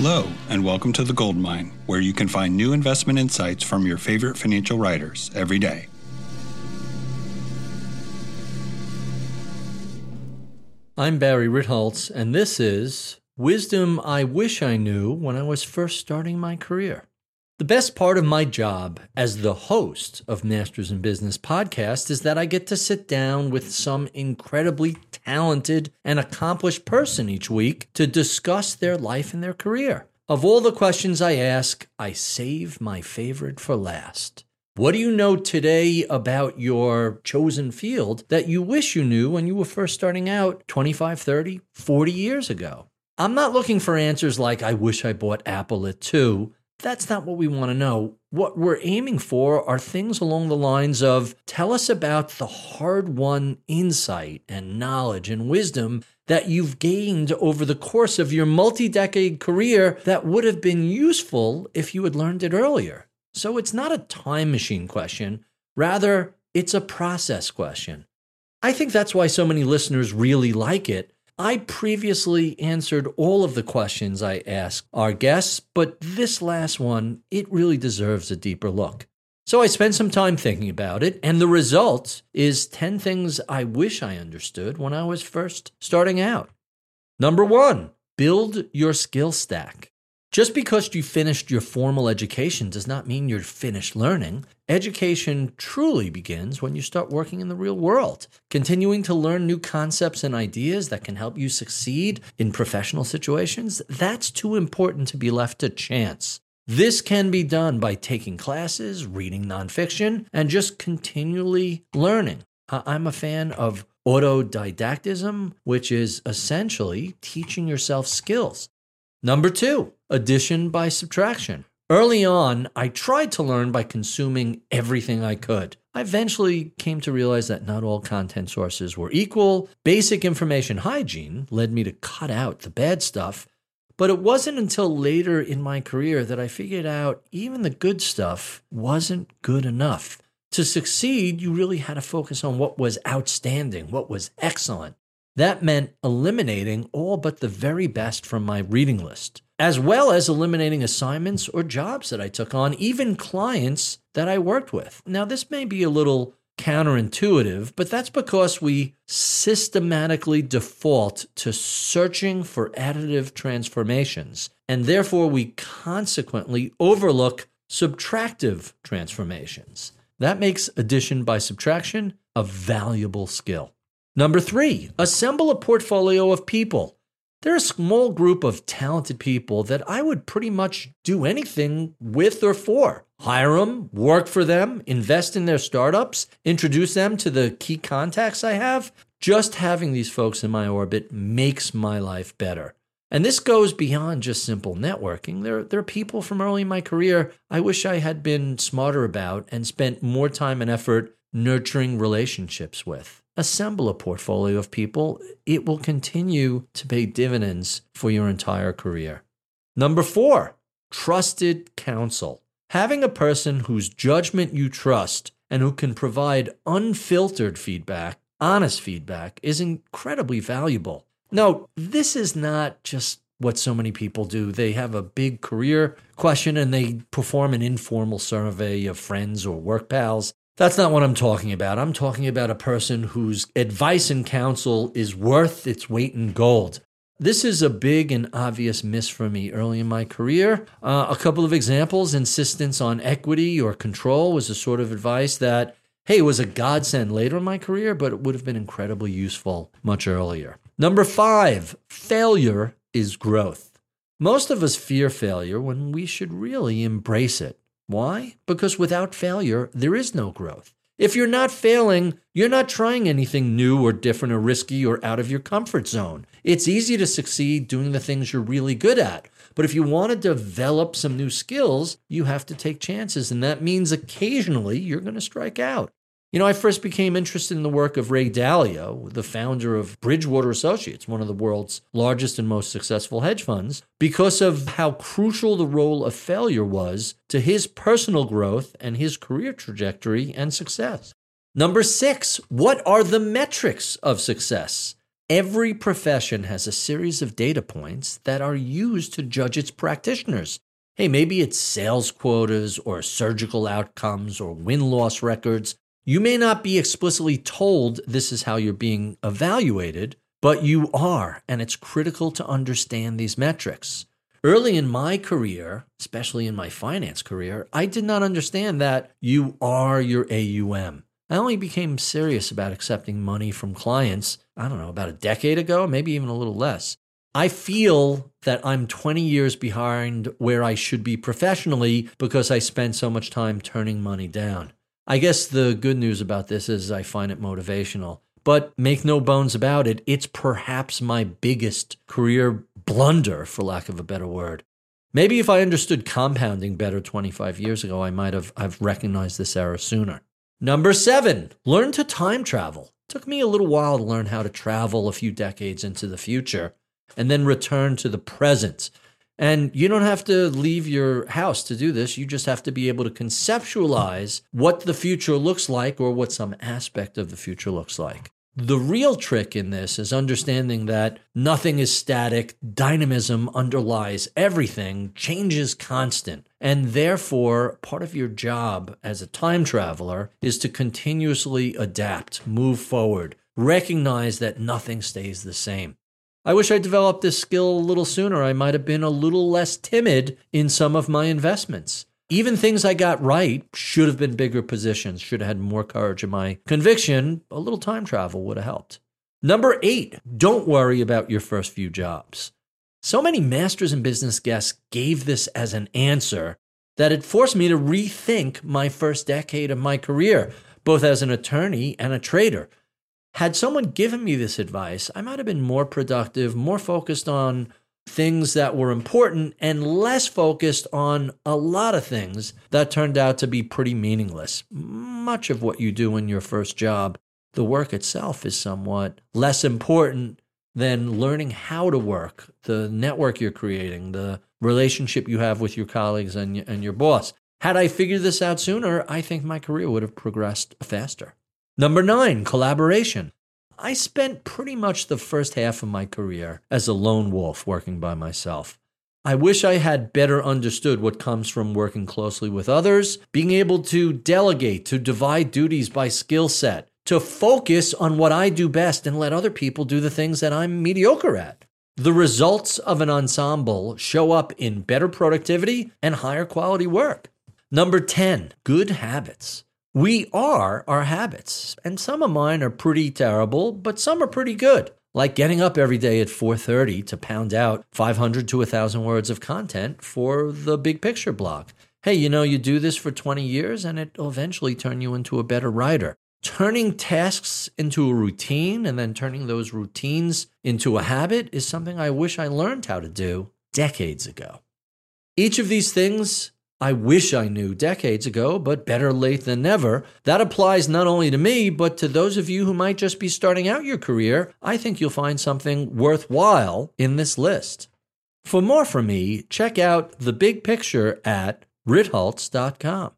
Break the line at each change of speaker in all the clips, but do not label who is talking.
Hello, and welcome to The Gold Mine, where you can find new investment insights from your favorite financial writers every day.
I'm Barry Ritholtz, and this is Wisdom I Wish I Knew When I Was First Starting My Career. The best part of my job as the host of Masters in Business podcast is that I get to sit down with some incredibly talented and accomplished person each week to discuss their life and their career. Of all the questions I ask, I save my favorite for last. What do you know today about your chosen field that you wish you knew when you were first starting out 25, 30, 40 years ago? I'm not looking for answers like, I wish I bought Apple at two. That's not what we want to know. What we're aiming for are things along the lines of tell us about the hard won insight and knowledge and wisdom that you've gained over the course of your multi decade career that would have been useful if you had learned it earlier. So it's not a time machine question, rather, it's a process question. I think that's why so many listeners really like it I previously answered all of the questions I asked our guests, but this last one, it really deserves a deeper look. So I spent some time thinking about it, and the result is 10 things I wish I understood when I was first starting out. Number one, build your skill stack. Just because you finished your formal education does not mean you're finished learning. Education truly begins when you start working in the real world, continuing to learn new concepts and ideas that can help you succeed in professional situations. That's too important to be left to chance. This can be done by taking classes, reading nonfiction, and just continually learning. I'm a fan of autodidactism, which is essentially teaching yourself skills. Number two, addition by subtraction. Early on, I tried to learn by consuming everything I could. I eventually came to realize that not all content sources were equal. Basic information hygiene led me to cut out the bad stuff. But it wasn't until later in my career that I figured out even the good stuff wasn't good enough. To succeed, you really had to focus on what was outstanding, what was excellent. That meant eliminating all but the very best from my reading list, as well as eliminating assignments or jobs that I took on, even clients that I worked with. Now, this may be a little counterintuitive, but that's because we systematically default to searching for additive transformations, and therefore we consequently overlook subtractive transformations. That makes addition by subtraction a valuable skill. Number three, assemble a portfolio of people. They're a small group of talented people that I would pretty much do anything with or for. Hire them, work for them, invest in their startups, introduce them to the key contacts I have. Just having these folks in my orbit makes my life better. And this goes beyond just simple networking. There, there are people from early in my career I wish I had been smarter about and spent more time and effort nurturing relationships with assemble a portfolio of people, it will continue to pay dividends for your entire career. Number four, trusted counsel. Having a person whose judgment you trust and who can provide unfiltered feedback, honest feedback, is incredibly valuable. Now, this is not just what so many people do. They have a big career question and they perform an informal survey of friends or work pals that's not what I'm talking about. I'm talking about a person whose advice and counsel is worth its weight in gold. This is a big and obvious miss for me early in my career. Uh, a couple of examples insistence on equity or control was a sort of advice that, hey, was a godsend later in my career, but it would have been incredibly useful much earlier. Number five, failure is growth. Most of us fear failure when we should really embrace it. Why? Because without failure, there is no growth. If you're not failing, you're not trying anything new or different or risky or out of your comfort zone. It's easy to succeed doing the things you're really good at. But if you want to develop some new skills, you have to take chances. And that means occasionally you're going to strike out. You know, I first became interested in the work of Ray Dalio, the founder of Bridgewater Associates, one of the world's largest and most successful hedge funds, because of how crucial the role of failure was to his personal growth and his career trajectory and success. Number six, what are the metrics of success? Every profession has a series of data points that are used to judge its practitioners. Hey, maybe it's sales quotas or surgical outcomes or win loss records. You may not be explicitly told this is how you're being evaluated, but you are, and it's critical to understand these metrics. Early in my career, especially in my finance career, I did not understand that you are your AUM. I only became serious about accepting money from clients, I don't know, about a decade ago, maybe even a little less. I feel that I'm 20 years behind where I should be professionally because I spend so much time turning money down. I guess the good news about this is I find it motivational. But make no bones about it, it's perhaps my biggest career blunder, for lack of a better word. Maybe if I understood compounding better 25 years ago, I might have I've recognized this error sooner. Number seven, learn to time travel. Took me a little while to learn how to travel a few decades into the future and then return to the present. And you don't have to leave your house to do this. You just have to be able to conceptualize what the future looks like or what some aspect of the future looks like. The real trick in this is understanding that nothing is static, dynamism underlies everything, change is constant. And therefore, part of your job as a time traveler is to continuously adapt, move forward, recognize that nothing stays the same. I wish I developed this skill a little sooner. I might have been a little less timid in some of my investments. Even things I got right should have been bigger positions, should have had more courage in my conviction. A little time travel would have helped. Number eight, don't worry about your first few jobs. So many masters in business guests gave this as an answer that it forced me to rethink my first decade of my career, both as an attorney and a trader. Had someone given me this advice, I might have been more productive, more focused on things that were important and less focused on a lot of things that turned out to be pretty meaningless. Much of what you do in your first job, the work itself is somewhat less important than learning how to work, the network you're creating, the relationship you have with your colleagues and, and your boss. Had I figured this out sooner, I think my career would have progressed faster. Number nine, collaboration. I spent pretty much the first half of my career as a lone wolf working by myself. I wish I had better understood what comes from working closely with others, being able to delegate, to divide duties by skill set, to focus on what I do best and let other people do the things that I'm mediocre at. The results of an ensemble show up in better productivity and higher quality work. Number 10, good habits. We are our habits, and some of mine are pretty terrible, but some are pretty good. Like getting up every day at 4:30 to pound out 500 to 1000 words of content for the big picture blog. Hey, you know, you do this for 20 years and it'll eventually turn you into a better writer. Turning tasks into a routine and then turning those routines into a habit is something I wish I learned how to do decades ago. Each of these things I wish I knew decades ago, but better late than never. That applies not only to me, but to those of you who might just be starting out your career. I think you'll find something worthwhile in this list. For more from me, check out the big picture at ritholtz.com.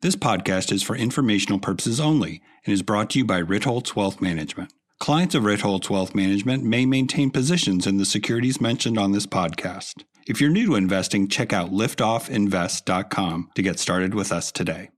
This podcast is for informational purposes only and is brought to you by Ritholtz Wealth Management. Clients of Ritholtz Wealth Management may maintain positions in the securities mentioned on this podcast. If you're new to investing, check out liftoffinvest.com to get started with us today.